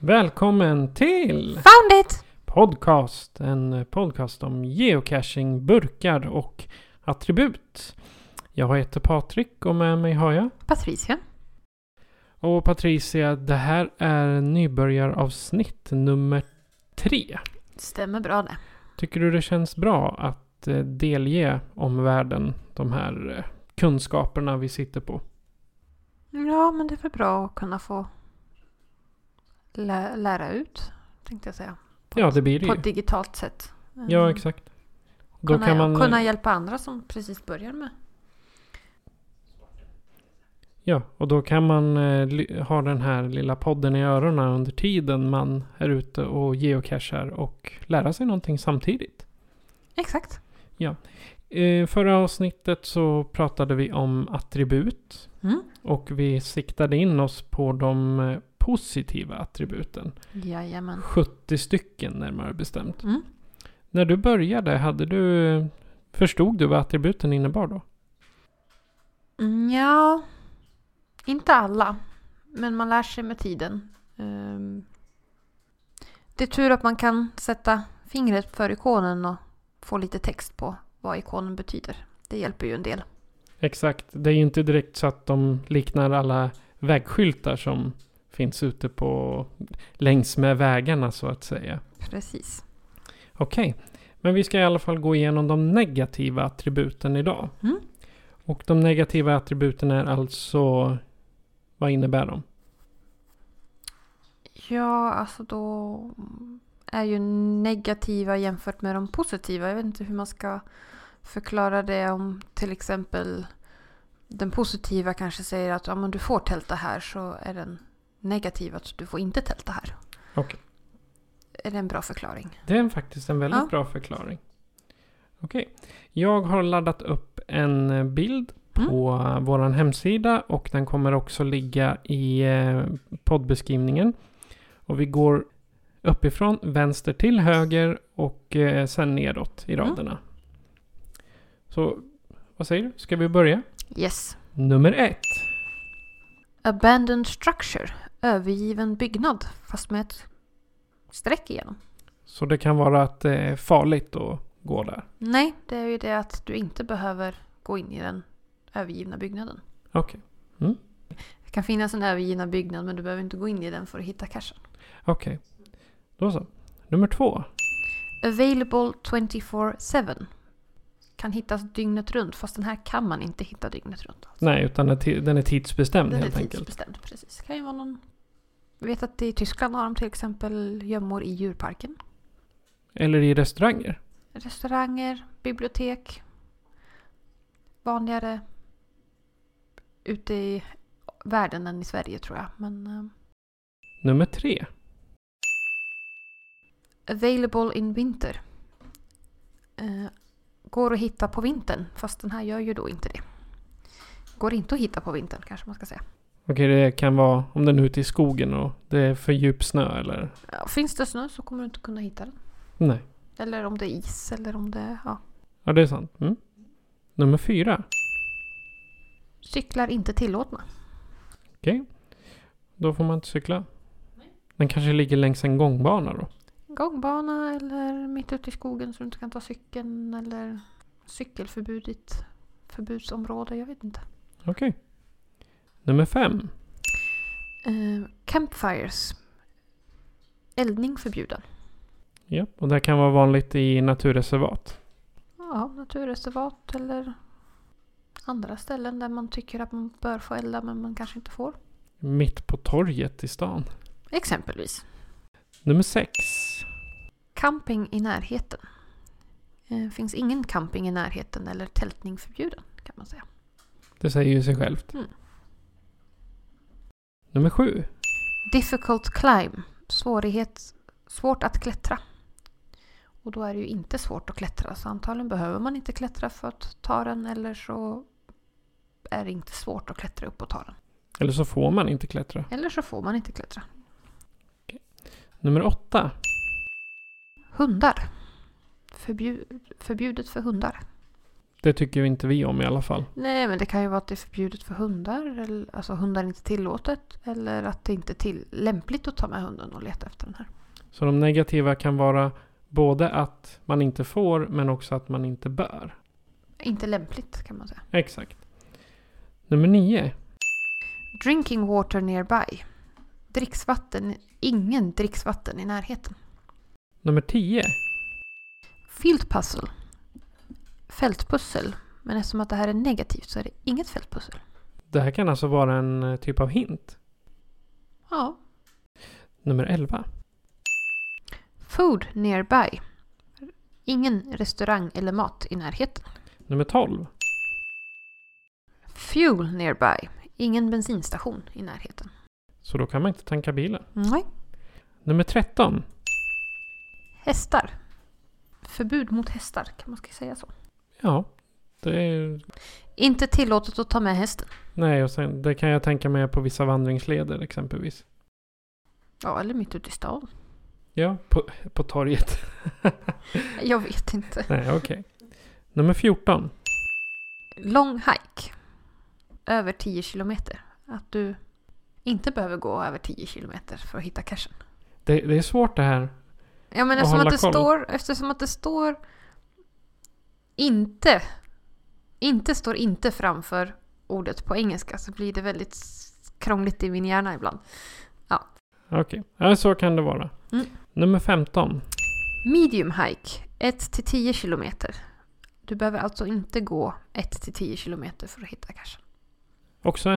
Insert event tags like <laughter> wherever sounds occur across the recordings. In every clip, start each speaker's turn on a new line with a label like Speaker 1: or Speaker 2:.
Speaker 1: Välkommen till
Speaker 2: Found it!
Speaker 1: Podcast. En podcast om geocaching, burkar och attribut. Jag heter Patrik och med mig har jag.
Speaker 2: Patricia.
Speaker 1: Och Patricia, det här är nybörjaravsnitt nummer tre.
Speaker 2: Stämmer bra det.
Speaker 1: Tycker du det känns bra att eh, delge omvärlden de här eh, kunskaperna vi sitter på?
Speaker 2: Ja, men det är väl bra att kunna få lä- lära ut, tänkte jag säga. På,
Speaker 1: Ja, det blir det
Speaker 2: på
Speaker 1: ju.
Speaker 2: ett digitalt sätt.
Speaker 1: Ja,
Speaker 2: Mm.
Speaker 1: exakt. Då
Speaker 2: Kunna,
Speaker 1: kan man... eh,
Speaker 2: kunna hjälpa andra som precis börjar med.
Speaker 1: Ja, och då kan man eh, ha den här lilla podden i öronen under tiden man är ute och geocachar och lära sig någonting samtidigt.
Speaker 2: Exakt.
Speaker 1: I förra avsnittet så pratade vi om attribut
Speaker 2: Mm.
Speaker 1: och vi siktade in oss på de eh, positiva attributen.
Speaker 2: Jajamän.
Speaker 1: 70 stycken närmare bestämt.
Speaker 2: Mm.
Speaker 1: När du började, hade du... Förstod du vad attributen innebar då?
Speaker 2: Mm, Ja, inte alla. Men man lär sig med tiden. Ehm, Det är tur att man kan sätta fingret för ikonen och få lite text på vad ikonen betyder. Det hjälper ju en del.
Speaker 1: Exakt. Det är ju inte direkt så att de liknar alla vägskyltar som finns ute på längs med vägarna så att säga.
Speaker 2: Precis.
Speaker 1: Okej, men vi ska i alla fall gå igenom de negativa attributen idag.
Speaker 2: Mm.
Speaker 1: Och de negativa attributen är alltså... Vad innebär de?
Speaker 2: Ja, alltså då är ju negativa jämfört med de positiva. Jag vet inte hur man ska förklara det om till exempel den positiva kanske säger att ja, men du får tälta här så är den negativa att du får inte tälta här.
Speaker 1: Okej.
Speaker 2: Är det en bra förklaring?
Speaker 1: Det är faktiskt en väldigt
Speaker 2: Ja.
Speaker 1: bra förklaring. Okej. Jag har laddat upp en bild på mm. vår hemsida och den kommer också ligga i eh, poddbeskrivningen. Och vi går uppifrån vänster till höger och eh, sen nedåt i
Speaker 2: Mm.
Speaker 1: raderna. Så vad säger du? Ska vi börja?
Speaker 2: Yes.
Speaker 1: Nummer ett.
Speaker 2: Abandoned structure. Övergiven byggnad fast med ett streck igenom.
Speaker 1: Så det kan vara att det är farligt att gå där.
Speaker 2: Nej, det är ju det att du inte behöver gå in i den övergivna byggnaden.
Speaker 1: Okej.
Speaker 2: Det kan finnas en övergivna byggnad men du behöver inte gå in i den för att hitta cashen.
Speaker 1: Okej. Då så. Nummer två.
Speaker 2: Available 24-7. Kan hittas dygnet runt fast den här kan man inte hitta dygnet runt. Alltså.
Speaker 1: Nej, utan den är den är tidsbestämd
Speaker 2: Den är
Speaker 1: helt enkelt.
Speaker 2: tidsbestämd, precis. Kan ju vara någon... Jag vet att i Tyskland har de till exempel gömmor i djurparken.
Speaker 1: Eller i restauranger.
Speaker 2: Restauranger, bibliotek. Vanligare ute i världen än i Sverige tror jag. Men eh,
Speaker 1: Nummer tre.
Speaker 2: available in winter. Eh, går att hitta på vintern fast den här gör ju då inte det. Går inte att hitta på vintern kanske man ska säga.
Speaker 1: Okej, det kan vara om den är ute i skogen och det är för djup snö eller?
Speaker 2: Ja, finns det snö så kommer du inte kunna hitta den.
Speaker 1: Nej.
Speaker 2: Eller om det är is eller om det... Ja.
Speaker 1: Ja, det är sant. Mm. Nummer fyra.
Speaker 2: Cyklar inte tillåtna.
Speaker 1: Okej. Då får man inte cykla. Den kanske ligger längs en gångbana då.
Speaker 2: Gångbana eller mitt ute i skogen så du inte kan ta cykeln eller cykelförbud i ett förbudsområde. Jag vet inte.
Speaker 1: Okej. Nummer fem.
Speaker 2: Eh, campfires. eldning förbjuden.
Speaker 1: Ja, och det kan vara vanligt i naturreservat.
Speaker 2: Ja, naturreservat eller andra ställen där man tycker att man bör få elda men man kanske inte får.
Speaker 1: Mitt på torget i stan.
Speaker 2: Exempelvis.
Speaker 1: Nummer sex.
Speaker 2: Camping i närheten. Det finns ingen camping i närheten eller tältning förbjuden kan man säga.
Speaker 1: Det säger ju sig självt.
Speaker 2: Mm.
Speaker 1: Nummer sju.
Speaker 2: Difficult climb. Svårighet, svårt att klättra. Och då är det ju inte svårt att klättra så antagligen behöver man inte klättra för att ta den eller så är det inte svårt att klättra upp och ta den.
Speaker 1: Eller så får man inte klättra.
Speaker 2: Eller så får man inte klättra.
Speaker 1: Nummer åtta.
Speaker 2: Hundar. Förbjud, förbjudet för hundar.
Speaker 1: Det tycker inte vi om i alla fall.
Speaker 2: Nej, men det kan ju vara att det är förbjudet för hundar. Eller, alltså hundar är inte tillåtet. Eller att det inte är till, lämpligt att ta med hunden och leta efter den här.
Speaker 1: Så de negativa kan vara både att man inte får men också att man inte bör.
Speaker 2: Inte lämpligt kan man säga.
Speaker 1: Exakt. Nummer nio.
Speaker 2: Drinking water nearby. Dricksvatten. Ingen dricksvatten i närheten.
Speaker 1: Nummer tio.
Speaker 2: Field puzzle. Fältpussel. Men eftersom att det här är negativt så är det inget fältpussel.
Speaker 1: Det här kan alltså vara en eh, typ av hint.
Speaker 2: Ja.
Speaker 1: Nummer elva.
Speaker 2: Food nearby. Ingen restaurang eller mat i närheten.
Speaker 1: Nummer tolv.
Speaker 2: Fuel nearby. Ingen bensinstation i närheten.
Speaker 1: Så då kan man inte tanka bilen.
Speaker 2: Nej.
Speaker 1: Nummer tretton.
Speaker 2: Hästar. Förbud mot hästar, kan man ska säga så.
Speaker 1: Ja. Det är...
Speaker 2: Inte tillåtet att ta med hästen.
Speaker 1: Nej, och sen, det kan jag tänka mig på vissa vandringsleder exempelvis.
Speaker 2: Ja, eller mitt ute i stan.
Speaker 1: Ja, på, på torget. <laughs>
Speaker 2: Jag vet inte.
Speaker 1: Nej, okej. Nummer 14.
Speaker 2: Lång hike. Över 10 kilometer. Att du inte behöver gå över 10 kilometer för att hitta cashen.
Speaker 1: Det, det är svårt det här.
Speaker 2: Ja, men eftersom att, det
Speaker 1: koll.
Speaker 2: står, eftersom att det står inte, inte står inte framför ordet på engelska så blir det väldigt krångligt i min hjärna ibland.
Speaker 1: Okej, ja, så kan det vara.
Speaker 2: Mm.
Speaker 1: Nummer 15.
Speaker 2: Medium hike, 1-10 kilometer. Du behöver alltså inte gå 1-10 kilometer för att hitta cashen.
Speaker 1: Också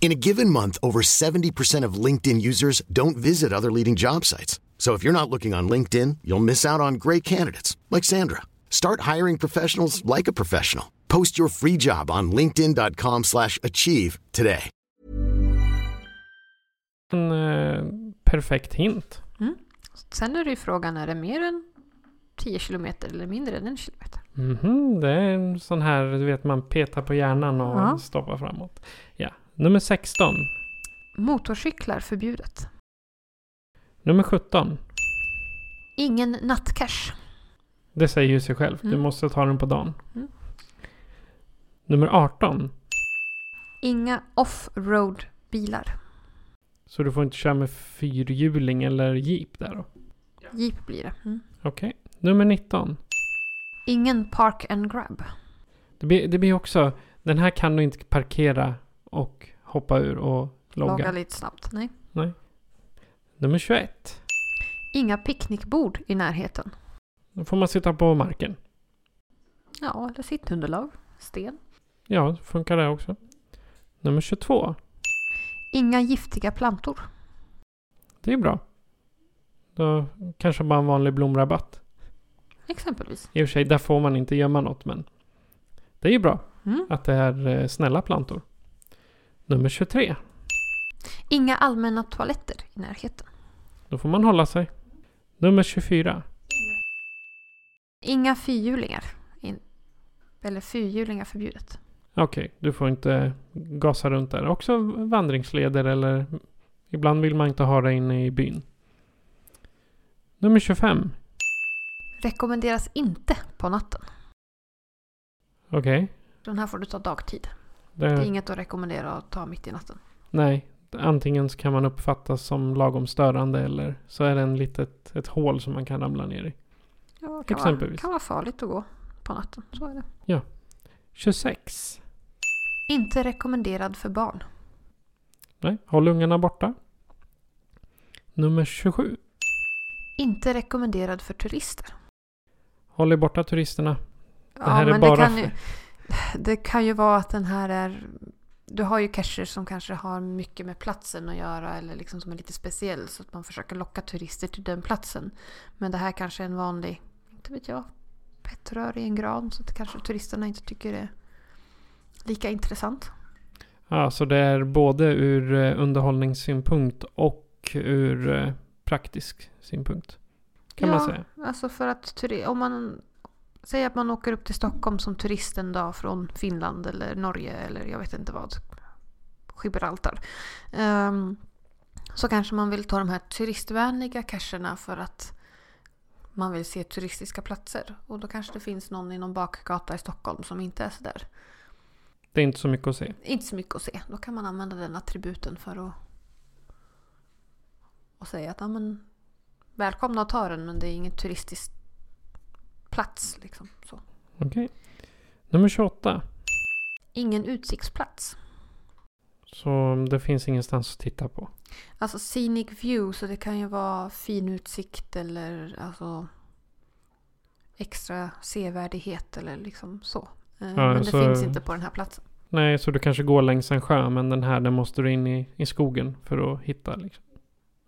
Speaker 3: In a given month, over 70% of LinkedIn users don't visit other leading job sites. So if you're not looking on LinkedIn, you'll miss out on great candidates like Sandra. Start hiring professionals like a professional. Post your free job on linkedin.com/achieve slash achieve today.
Speaker 1: en eh, perfekt hint.
Speaker 2: Sen är det ju frågan, är det mer än 10 kilometer eller mindre än en kilometer?
Speaker 1: Mhm, det är en sån här, du vet man petar på hjärnan och
Speaker 2: Ja.
Speaker 1: stoppar framåt. Ja. Nummer 16.
Speaker 2: Motorcyklar förbjudet.
Speaker 1: Nummer 17.
Speaker 2: Ingen nattcash.
Speaker 1: Det säger ju sig själv. Du
Speaker 2: Mm.
Speaker 1: måste ta den på dagen.
Speaker 2: Mm.
Speaker 1: Nummer 18.
Speaker 2: Inga off-road bilar.
Speaker 1: Så du får inte köra med fyrhjuling eller jeep där då.
Speaker 2: Jeep blir det. Mm.
Speaker 1: Okej. Nummer 19.
Speaker 2: Ingen park and grab.
Speaker 1: Det blir, det blir också, den här kan du inte parkera och hoppa ur och logga.
Speaker 2: Laga lite snabbt. Nej.
Speaker 1: Nummer 21.
Speaker 2: Inga picknickbord i närheten.
Speaker 1: Då får man sitta på marken.
Speaker 2: Ja, eller sittunderlag. Sten.
Speaker 1: Ja, funkar det också. Nummer 22.
Speaker 2: Inga giftiga plantor.
Speaker 1: Det är bra. Då kanske bara en vanlig blomrabatt.
Speaker 2: Exempelvis.
Speaker 1: I och för sig, där får man inte gömma något men det är ju bra
Speaker 2: Mm.
Speaker 1: att det är eh, snälla plantor. Nummer 23.
Speaker 2: Inga allmänna toaletter i närheten.
Speaker 1: Då får man hålla sig. Nummer 24.
Speaker 2: Inga fyrhjulingar. In, eller fyrhjulingar förbjudet.
Speaker 1: Okej, du får inte gasa runt där. Också vandringsleder eller ibland vill man inte ha det inne i byn. Nummer 25.
Speaker 2: Rekommenderas inte på natten.
Speaker 1: Okej.
Speaker 2: Den här får du ta dagtid.
Speaker 1: Det-
Speaker 2: Det är inget att rekommendera att ta mitt i natten.
Speaker 1: Nej, antingen så kan man uppfattas som lagom störande eller så är det en litet ett hål som man kan ramla ner i.
Speaker 2: Ja, kan, vara, kan vara farligt att gå på natten. Så är det.
Speaker 1: 26.
Speaker 2: Inte rekommenderad för barn.
Speaker 1: Nej, håll ungarna borta. Nummer 27.
Speaker 2: Inte rekommenderad för turister.
Speaker 1: Håll er borta turisterna.
Speaker 2: Ja,
Speaker 1: här är bara
Speaker 2: det, kan
Speaker 1: för-
Speaker 2: ju, det kan ju vara att den här är... Du har ju cacher som kanske har mycket med platsen att göra eller liksom som är lite speciell så att man försöker locka turister till den platsen. Men det här kanske är en vanlig, inte vet jag, pettrör i en gran så att kanske turisterna inte tycker det är lika intressant.
Speaker 1: Ja, så det är både ur eh, underhållningssynpunkt och ur eh, praktisk synpunkt. Kan man
Speaker 2: Ja.
Speaker 1: säga.
Speaker 2: Alltså för att om man säger att man åker upp till Stockholm som turist en dag från Finland eller Norge eller jag vet inte vad. Gibraltar. Ehm, så kanske man vill ta de här turistvänliga cacherna för att man vill se turistiska platser. Och då kanske det finns någon i någon bakgata i Stockholm som inte är sådär.
Speaker 1: Det är inte så mycket att se.
Speaker 2: Inte så mycket att se. Då kan man använda den attributen för att och säga att ja, men, välkomna att ta den men det är ingen turistisk plats. Liksom. Så.
Speaker 1: Okej. Nummer 28.
Speaker 2: Ingen utsiktsplats.
Speaker 1: Så det finns ingenstans att titta på.
Speaker 2: Alltså scenic view så det kan ju vara fin utsikt eller alltså extra sevärdighet eller liksom så. Eh, men det
Speaker 1: så-
Speaker 2: finns inte på den här platsen.
Speaker 1: Nej, så du kanske går längs en sjö men den här den måste du in i, i skogen för att hitta. Liksom.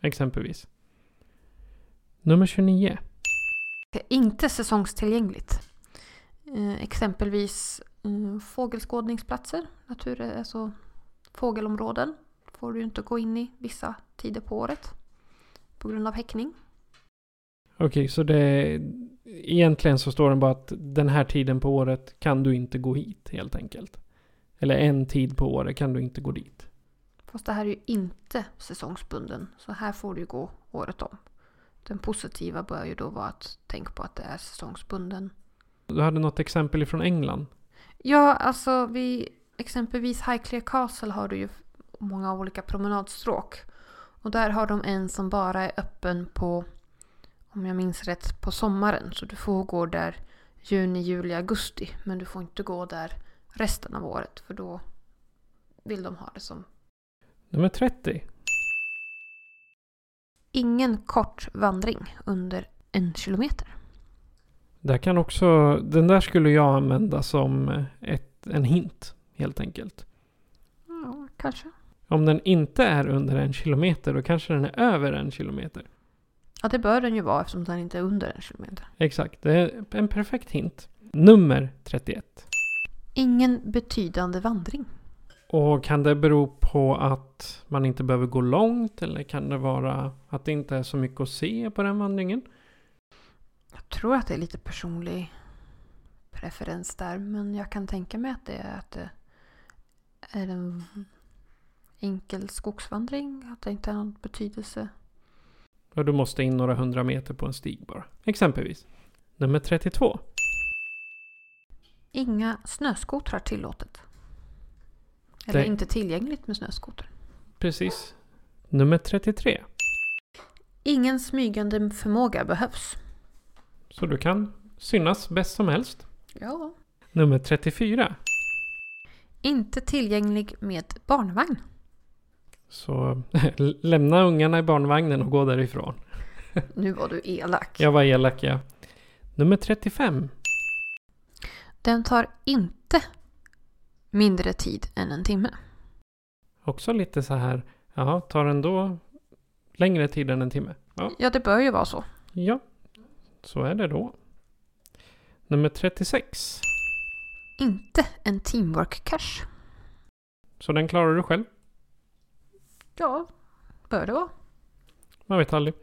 Speaker 1: Exempelvis. Nummer 29.
Speaker 2: Inte säsongstillgängligt. Eh, exempelvis eh, fågelskådningsplatser, natur, alltså fågelområden. Får du inte gå in i vissa tider på året. På grund av häckning.
Speaker 1: Okej, så det... Egentligen så står det bara att den här tiden på året kan du inte gå hit helt enkelt. Eller en tid på året kan du inte gå dit.
Speaker 2: Fast det här är ju inte säsongsbunden. Så här får du gå året om. Den positiva bör ju då vara att tänk på att det är säsongsbunden.
Speaker 1: Du hade något exempel ifrån England.
Speaker 2: Ja, alltså vid exempelvis Highclere Castle har du ju många olika promenadstråk. Och där har de en som bara är öppen på, om jag minns rätt, på sommaren. Så du får gå där juni, juli, augusti. Men du får inte gå där resten av året. För då vill de ha det som
Speaker 1: Nummer 30.
Speaker 2: Ingen kort vandring under en kilometer.
Speaker 1: Där kan också... Den där skulle jag använda som ett, en hint helt enkelt.
Speaker 2: Ja, kanske.
Speaker 1: Om den inte är under en kilometer då kanske den är över en kilometer.
Speaker 2: Ja, det bör den ju vara eftersom den inte är under en kilometer.
Speaker 1: Exakt, det är en perfekt hint. Nummer 31.
Speaker 2: Ingen betydande vandring.
Speaker 1: Och kan det bero på att man inte behöver gå långt eller kan det vara att det inte är så mycket att se på den vandringen?
Speaker 2: Jag tror att det är lite personlig preferens där. Men jag kan tänka mig att det är att det är en enkel skogsvandring. Att det inte har någon betydelse.
Speaker 1: Och du måste in några hundra meter på en stig bara. Exempelvis. Nummer 32.
Speaker 2: Inga snöskotrar tillåtet. Eller
Speaker 1: Det-
Speaker 2: inte tillgängligt med snöskoter.
Speaker 1: Precis. Nummer 33.
Speaker 2: Ingen smygande förmåga behövs.
Speaker 1: Så du kan synas bäst som helst.
Speaker 2: Ja.
Speaker 1: Nummer 34.
Speaker 2: Inte tillgänglig med barnvagn.
Speaker 1: Så <laughs> lämna ungarna i barnvagnen och gå därifrån. <laughs>
Speaker 2: Nu var du elak.
Speaker 1: Jag var elak ja. Nummer 35.
Speaker 2: Den tar inte mindre tid än en timme.
Speaker 1: Också lite så här. Jaha, tar den då längre tid än en timme? Ja,
Speaker 2: Ja, det bör ju vara så.
Speaker 1: ja. Så är det då. Nummer 36.
Speaker 2: Inte en teamwork cache.
Speaker 1: Så den klarar du själv.
Speaker 2: Ja, bör det vara.
Speaker 1: Man vet aldrig.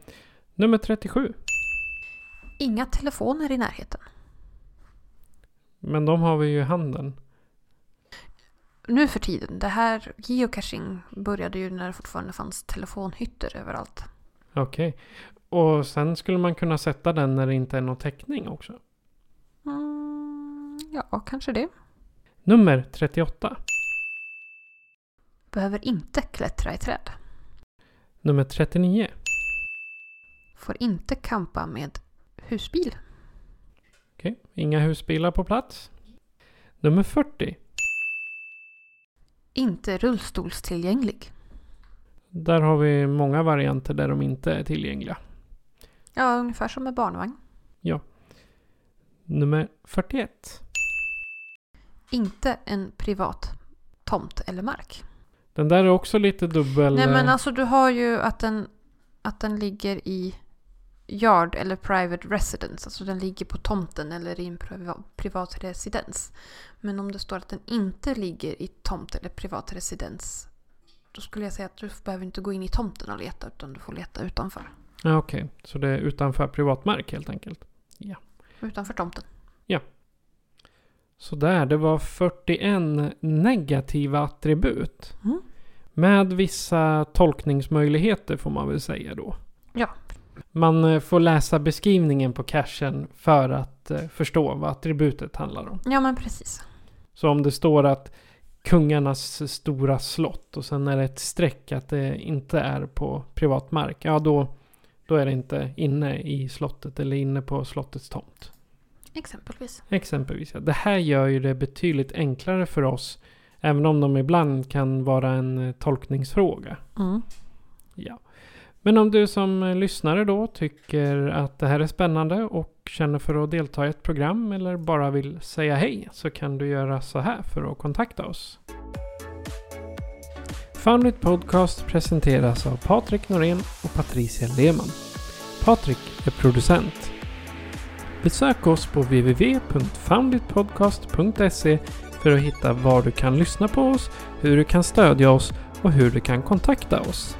Speaker 1: Nummer 37.
Speaker 2: Inga telefoner i närheten.
Speaker 1: Men de har vi ju i handen.
Speaker 2: Nu för tiden, det här geocaching började ju när det fortfarande fanns telefonhytter överallt.
Speaker 1: Okej. Och sen skulle man kunna sätta den när det inte är någon täckning också.
Speaker 2: Mm, ja, kanske det.
Speaker 1: Nummer 38.
Speaker 2: Behöver inte klättra i träd.
Speaker 1: Nummer 39.
Speaker 2: Får inte kampa med husbil.
Speaker 1: Okej. Inga husbilar på plats. Nummer 40.
Speaker 2: Inte rullstolstillgänglig.
Speaker 1: Där har vi många varianter där de inte är tillgängliga.
Speaker 2: Ja, ungefär som med barnvagn.
Speaker 1: Nummer 41.
Speaker 2: Inte en privat tomt eller mark.
Speaker 1: Den där är också lite dubbel.
Speaker 2: Nej men
Speaker 1: eh,
Speaker 2: alltså du har ju att den, att den ligger i yard eller private residence. Alltså den ligger på tomten eller i en priva- privat residens. Men om det står att den inte ligger i tomt eller privat residens. Då skulle jag säga att du behöver inte gå in i tomten och leta utan du får leta utanför.
Speaker 1: Ja, Okej, så det är utanför privatmark helt enkelt.
Speaker 2: Utanför tomten.
Speaker 1: Så där, det var 41 negativa attribut.
Speaker 2: Mm.
Speaker 1: Med vissa tolkningsmöjligheter får man väl säga då. Man eh, får läsa beskrivningen på cachen för att eh, förstå vad attributet handlar om.
Speaker 2: Ja men precis.
Speaker 1: Så om det står att kungarnas stora slott och sen är det ett streck att det inte är på privat mark. Ja då, då är det inte inne i slottet eller inne på slottets tomt.
Speaker 2: Exempelvis.
Speaker 1: Exempelvis. Ja. Det här gör ju det betydligt enklare för oss. Även om de ibland kan vara en eh, tolkningsfråga.
Speaker 2: Mm.
Speaker 1: Ja. Men om du som lyssnare då tycker att det här är spännande och känner för att delta i ett program eller bara vill säga hej så kan du göra så här för att kontakta oss. Foundit Podcast presenteras av Patrik Norén och Patricia Lehmann. Patrik är producent. Besök oss på www.founditpodcast.se för att hitta var du kan lyssna på oss, hur du kan stödja oss och hur du kan kontakta oss.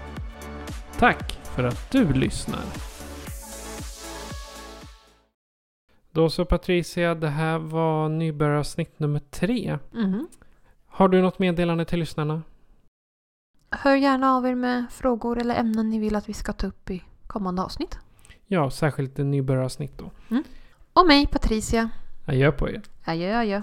Speaker 1: Tack för att du lyssnar. Då så Patricia, det här var nybörjaravsnitt nummer tre.
Speaker 2: Mhm.
Speaker 1: Har du något meddelande till lyssnarna?
Speaker 2: Hör gärna av er med frågor eller ämnen ni vill att vi ska ta upp i kommande avsnitt.
Speaker 1: Ja, särskilt nybörjaravsnitt då.
Speaker 2: Och mig, Patricia.
Speaker 1: Adjö på er.
Speaker 2: Adjö, adjö.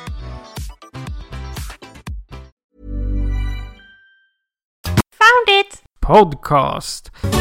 Speaker 1: Podcast!